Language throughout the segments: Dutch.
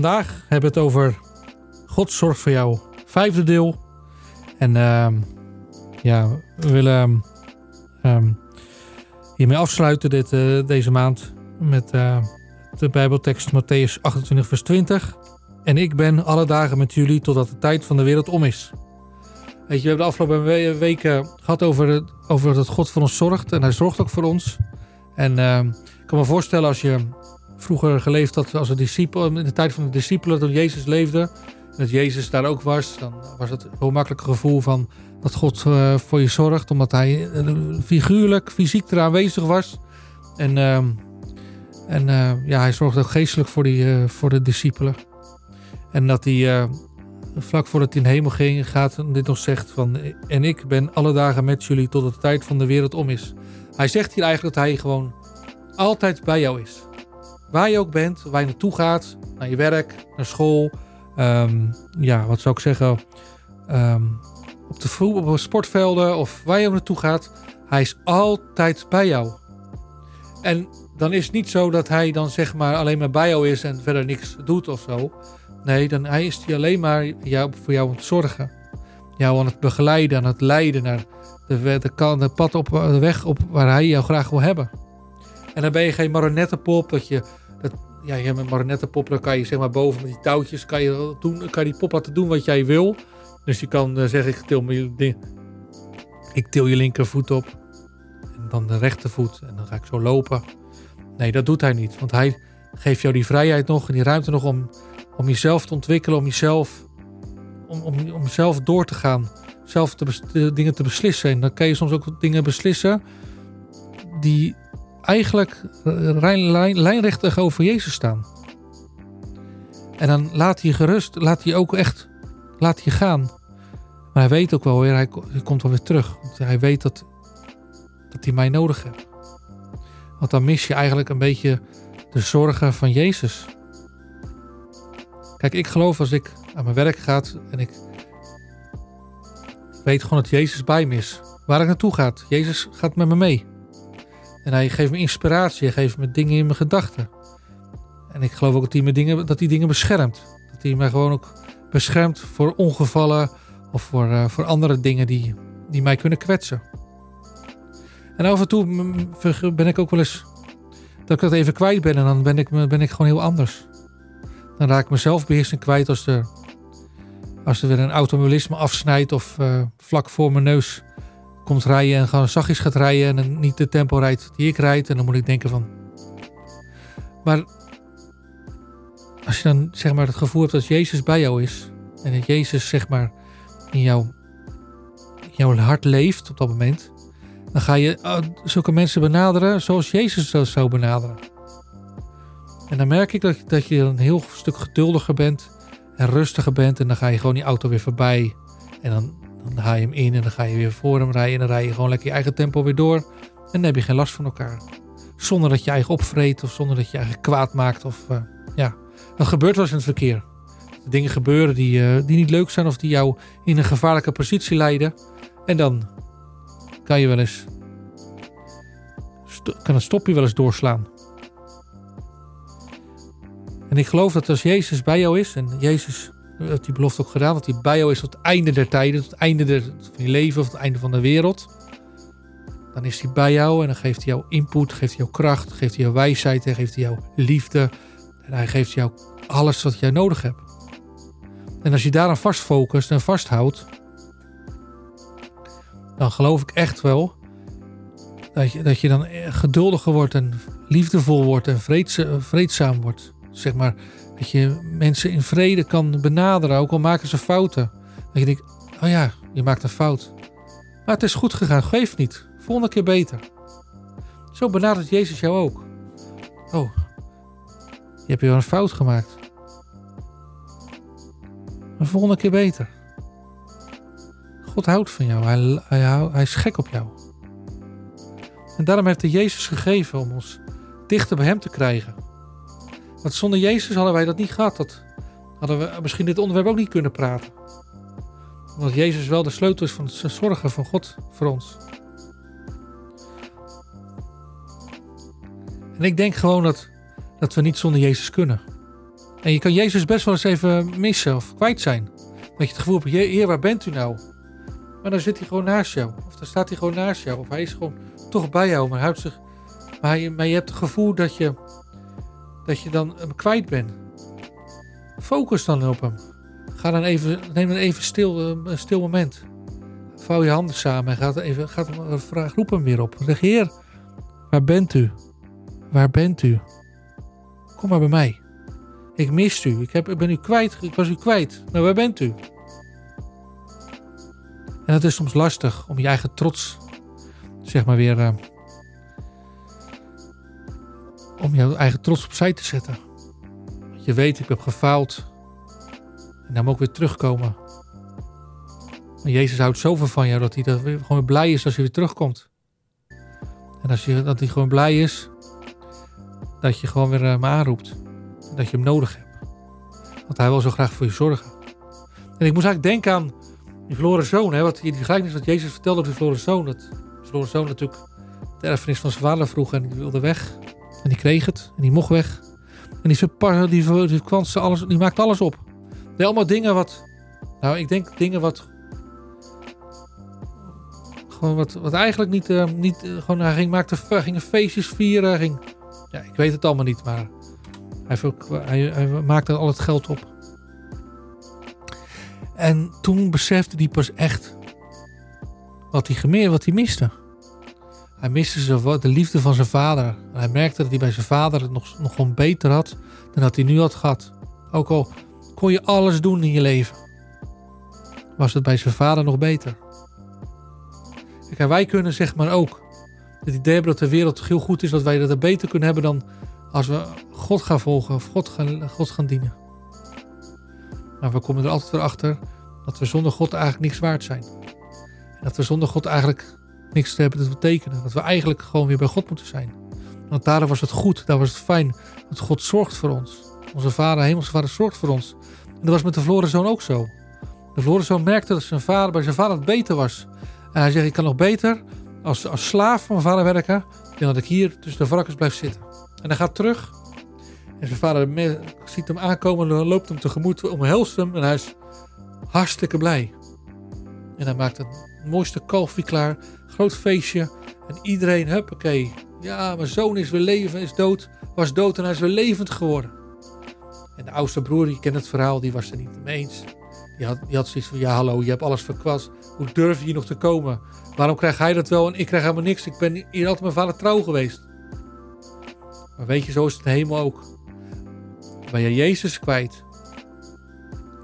vandaag hebben we het over God zorgt voor jou. Vijfde deel. En ehm, ja, we willen ehm, hiermee afsluiten dit, eh, deze maand met eh, de Bijbeltekst Matthäus 28, vers 20. En ik ben alle dagen met jullie totdat de tijd van de wereld om is. Weet je, we hebben de afgelopen we- weken gehad over, over dat God voor ons zorgt. En hij zorgt ook voor ons. En ehm, ik kan me voorstellen als je vroeger geleefd had als een discipel, in de tijd van de discipelen, toen Jezus leefde, en dat Jezus daar ook was, dan was het heel makkelijk gevoel van dat God eh, voor je zorgt, omdat hij eh, figuurlijk, fysiek er aanwezig was. En, ehm, en eh, ja, hij zorgde ook geestelijk voor, die, voor de discipelen. En dat hij vlak voordat hij in hemel ging, gaat dit nog zegt van en ik ben alle dagen met jullie tot de tijd van de wereld om is. Hij zegt hier eigenlijk dat hij gewoon altijd bij jou is. Waar je ook bent, waar je naartoe gaat, naar je werk, naar school. ehm, ja, wat zou ik zeggen? ehm, op de voet- op de sportvelden of waar je ook naartoe gaat. Hij is altijd bij jou. En dan is het niet zo dat hij dan zeg maar alleen maar bij jou is en verder niks doet of zo. Nee, dan hij is hij alleen maar jou, voor jou aan het zorgen. Jou aan het begeleiden, aan het leiden naar de, de, pad op de weg op waar hij jou graag wil hebben. En dan ben je geen marionettenpop. Dat je, ja, je hebt een marionettenpop, dan kan je zeg maar boven met die touwtjes, kan je, doen, kan die pop laten doen wat jij wil. Dus je kan eh, zeggen, ik til, di- ik til je linkervoet op. En dan de rechtervoet. En dan ga ik zo lopen. Nee, dat doet hij niet. Want hij geeft jou die vrijheid nog en die ruimte nog om, om jezelf te ontwikkelen. Om jezelf, om, om, om zelf door te gaan. Zelf te de dingen te beslissen. En dan kan je soms ook dingen beslissen die eigenlijk eh, lijn, lijn, lijnrecht tegenover Jezus staan. En dan laat hij gerust, laat hij ook echt, laat hij gaan. Maar hij weet ook wel weer, hij, ko- hij komt wel weer terug. Hij weet dat, dat hij mij nodig heeft. Want dan mis je eigenlijk een beetje de zorgen van Jezus. Kijk, ik geloof als ik aan mijn werk ga en ik weet gewoon dat Jezus bij me is. Waar ik naartoe ga, Jezus gaat met me mee. En hij geeft me inspiratie, hij geeft me dingen in mijn gedachten. En ik geloof ook dat hij dingen, dat hij dingen beschermt. Dat hij mij gewoon ook beschermt voor ongevallen of voor, eh, voor andere dingen die, die mij kunnen kwetsen. En af en toe ben ik ook wel eens dat ik dat even kwijt ben en dan ben ik, ben ik gewoon heel anders. Dan raak ik mezelf beheersing kwijt als er, als er weer een automobilisme afsnijdt of eh, vlak voor mijn neus komt rijden en gewoon zachtjes gaat rijden en niet de tempo rijdt die ik rijd. En dan moet ik denken van... Maar als je dan zeg maar het gevoel hebt dat Jezus bij jou is en dat Jezus zeg maar in jou, jouw hart leeft op dat moment, dan ga je uh, zulke mensen benaderen zoals Jezus zou, zou benaderen. En dan merk ik dat, dat je een heel stuk geduldiger bent en rustiger bent en dan ga je gewoon die auto weer voorbij en dan dan haal je hem in en dan ga je weer voor hem rijden. En dan rij je gewoon lekker je eigen tempo weer door. En dan heb je geen last van elkaar. Zonder dat je eigen opvreet of zonder dat je eigen kwaad maakt. Of eh, ja, dat gebeurt wel eens in het verkeer. Dingen gebeuren die, eh, die niet leuk zijn of die jou in een gevaarlijke positie leiden. En dan kan je wel eens. kan een stopje wel eens doorslaan. En ik geloof dat als Jezus bij jou is en Jezus heeft die belofte ook gedaan, hij bij jou is tot het einde der tijden, tot het einde der, van je leven of het einde van de wereld. Dan is hij bij jou en dan geeft hij jou input, geeft hij jou kracht, geeft hij jou wijsheid en geeft hij jou liefde. En hij geeft jou alles wat jij nodig hebt. En als je daaraan vastfocust en vasthoudt, dan geloof ik echt wel dat je, dat je dan geduldiger wordt en liefdevol wordt en vreedza- vreedzaam wordt. Zeg maar, dat je mensen in vrede kan benaderen, ook al maken ze fouten. Dat je denkt, oh ja, je maakt een fout. Maar het is goed gegaan, geef niet. Volgende keer beter. Zo benadert Jezus jou ook. Oh, je hebt weer een fout gemaakt. Maar volgende keer beter. God houdt van jou, hij, hij, hij is gek op jou. En daarom heeft hij Jezus gegeven om ons dichter bij hem te krijgen. Want zonder Jezus hadden wij dat niet gehad. Dat hadden we misschien dit onderwerp ook niet kunnen praten. Omdat Jezus wel de sleutel is van het zorgen van God voor ons. En ik denk gewoon dat, dat we niet zonder Jezus kunnen. En je kan Jezus best wel eens even missen of kwijt zijn. Dat je het gevoel hebt, Heer, waar bent u nou? Maar dan zit hij gewoon naast jou. Of dan staat hij gewoon naast jou. Of hij is gewoon toch bij jou. Maar, houdt zich, maar, maar je hebt het gevoel dat je, dat je dan hem kwijt bent. Focus dan op hem. Ga dan even, neem dan even stil, een stil moment. Vouw je handen samen en gaat even, gaat hem, vraag, roep hem weer op. Zeg, Heer, waar bent u? Waar bent u? Kom maar bij mij. Ik mis u. Ik, heb, ik ben u kwijt. Ik was u kwijt. Maar waar bent u? En het is soms lastig om je eigen trots, zeg maar weer, uh, om jouw eigen trots opzij te zetten. Want je weet, ik heb gefaald. En dan moet ik weer terugkomen. Maar Jezus houdt zoveel van jou dat hij dat gewoon weer blij is als je weer terugkomt. En als je, dat hij gewoon blij is dat je gewoon weer uh, me aanroept. Dat je hem nodig hebt. Want hij wil zo graag voor je zorgen. En ik moest eigenlijk denken aan die verloren zoon. Hè, wat, die gelijkenis wat Jezus vertelde over die verloren zoon. Dat de verloren zoon natuurlijk de erfenis van zijn vader vroeg en die wilde weg. En die kreeg het. En die mocht weg. En die, die, die, die, alles, die maakte alles op. Die allemaal dingen wat... Nou, ik denk dingen wat... Gewoon wat, wat eigenlijk niet... Uh, niet uh, gewoon, hij ging, maakte, ging feestjes vieren. Ging, ja, ik weet het allemaal niet, maar... Hij, hij, hij maakte al het geld op. En toen besefte hij pas echt wat hij gemeerd, wat hij miste. Hij miste de liefde van zijn vader. Hij merkte dat hij bij zijn vader het nog, nog gewoon beter had dan dat hij nu had gehad. Ook al kon je alles doen in je leven, was het bij zijn vader nog beter. Kijk, en wij kunnen zeg maar ook het idee hebben dat de wereld heel goed is, dat wij dat beter kunnen hebben dan als we God gaan volgen of God gaan, God gaan dienen. Maar we komen er altijd weer achter dat we zonder God eigenlijk niks waard zijn. En dat we zonder God eigenlijk niks te hebben te betekenen. Dat we eigenlijk gewoon weer bij God moeten zijn. Want daar was het goed, daar was het fijn. Dat God zorgt voor ons. Onze vader, hemelse vader, zorgt voor ons. En dat was met de verloren ook zo. De verloren merkte dat zijn vader, bij zijn vader het beter was. En hij zegt, ik kan nog beter als, als slaaf van mijn vader werken... dan dat ik hier tussen de varkens blijf zitten. En hij gaat terug en zijn vader ziet hem aankomen en loopt hem tegemoet, omhelst hem en hij is hartstikke blij. En hij maakt het mooiste kalfje klaar, groot feestje en iedereen, huppakee. Ja, mijn zoon is weer leven, is dood, was dood en hij is weer levend geworden. En de oudste broer, je kent het verhaal, die was er niet mee eens. Die had, die had zoiets van, ja hallo, je hebt alles verkwast. Hoe durf je hier nog te komen? Waarom krijgt hij dat wel en ik krijg helemaal niks? Ik ben hier altijd mijn vader trouw geweest. Maar weet je, zo is het de hemel ook ben je Jezus kwijt.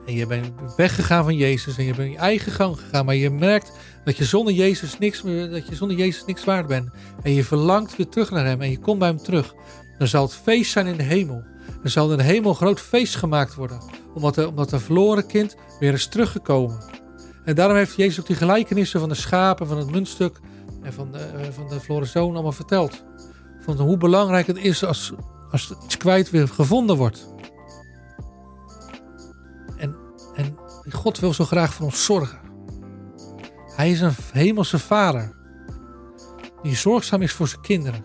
En je bent weggegaan van Jezus en je bent je eigen gang gegaan. Maar je merkt dat je zonder Jezus niks, dat je zonder Jezus niks waard bent. En je verlangt weer terug naar hem en je komt bij hem terug. Dan zal het feest zijn in de hemel. Dan zal in de hemel een groot feest gemaakt worden. Omdat, omdat een verloren kind weer is teruggekomen. En daarom heeft Jezus ook die gelijkenissen van de schapen, van het muntstuk en van de, eh, van de verloren zoon allemaal verteld. Van hoe belangrijk het is als, als iets kwijt weer gevonden wordt. En God wil zo graag voor ons zorgen. Hij is een hemelse vader. Die zorgzaam is voor zijn kinderen.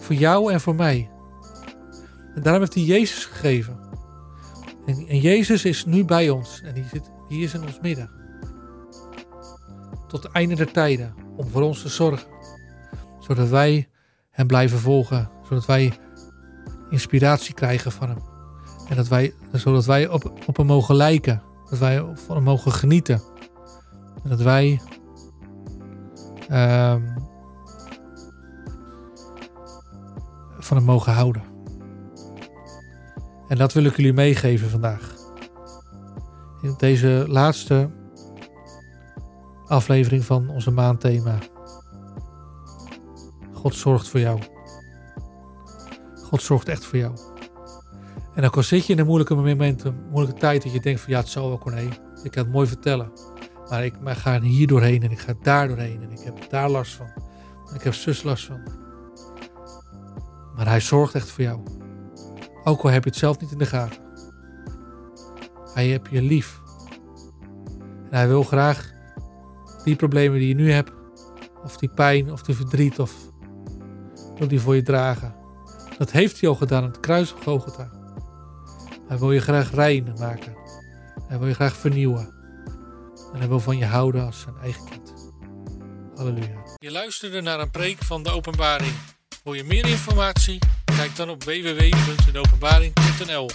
Voor jou en voor mij. En daarom heeft hij Jezus gegeven. En, Jezus is nu bij ons. En die, zit, die is in ons midden. Tot het einde der tijden. Om voor ons te zorgen. Zodat wij hem blijven volgen. Zodat wij inspiratie krijgen van hem. En dat wij, zodat wij op, op hem mogen lijken. Dat wij van hem mogen genieten. Dat wij um, van hem mogen houden. En dat wil ik jullie meegeven vandaag. In deze laatste aflevering van onze maandthema. God zorgt voor jou. God zorgt echt voor jou. En dan zit je in een moeilijke moment, een moeilijke tijd, dat je denkt van ja, het zal wel Corné. Ik kan het mooi vertellen. Maar ik maar ga hier doorheen en ik ga daar doorheen en ik heb daar last van. Ik heb zus last van. Maar hij zorgt echt voor jou. Ook al heb je het zelf niet in de gaten. Hij heeft je lief. En hij wil graag die problemen die je nu hebt, of die pijn, of die verdriet, of wil die voor je dragen. Dat heeft hij al gedaan aan het kruis op Golgotha. Hij wil je graag rein maken. Hij wil je graag vernieuwen. En hij wil van je houden als zijn eigen kind. Halleluja. Je luisterde naar een preek van de openbaring. Wil je meer informatie? Kijk dan op www.deopenbaring.nl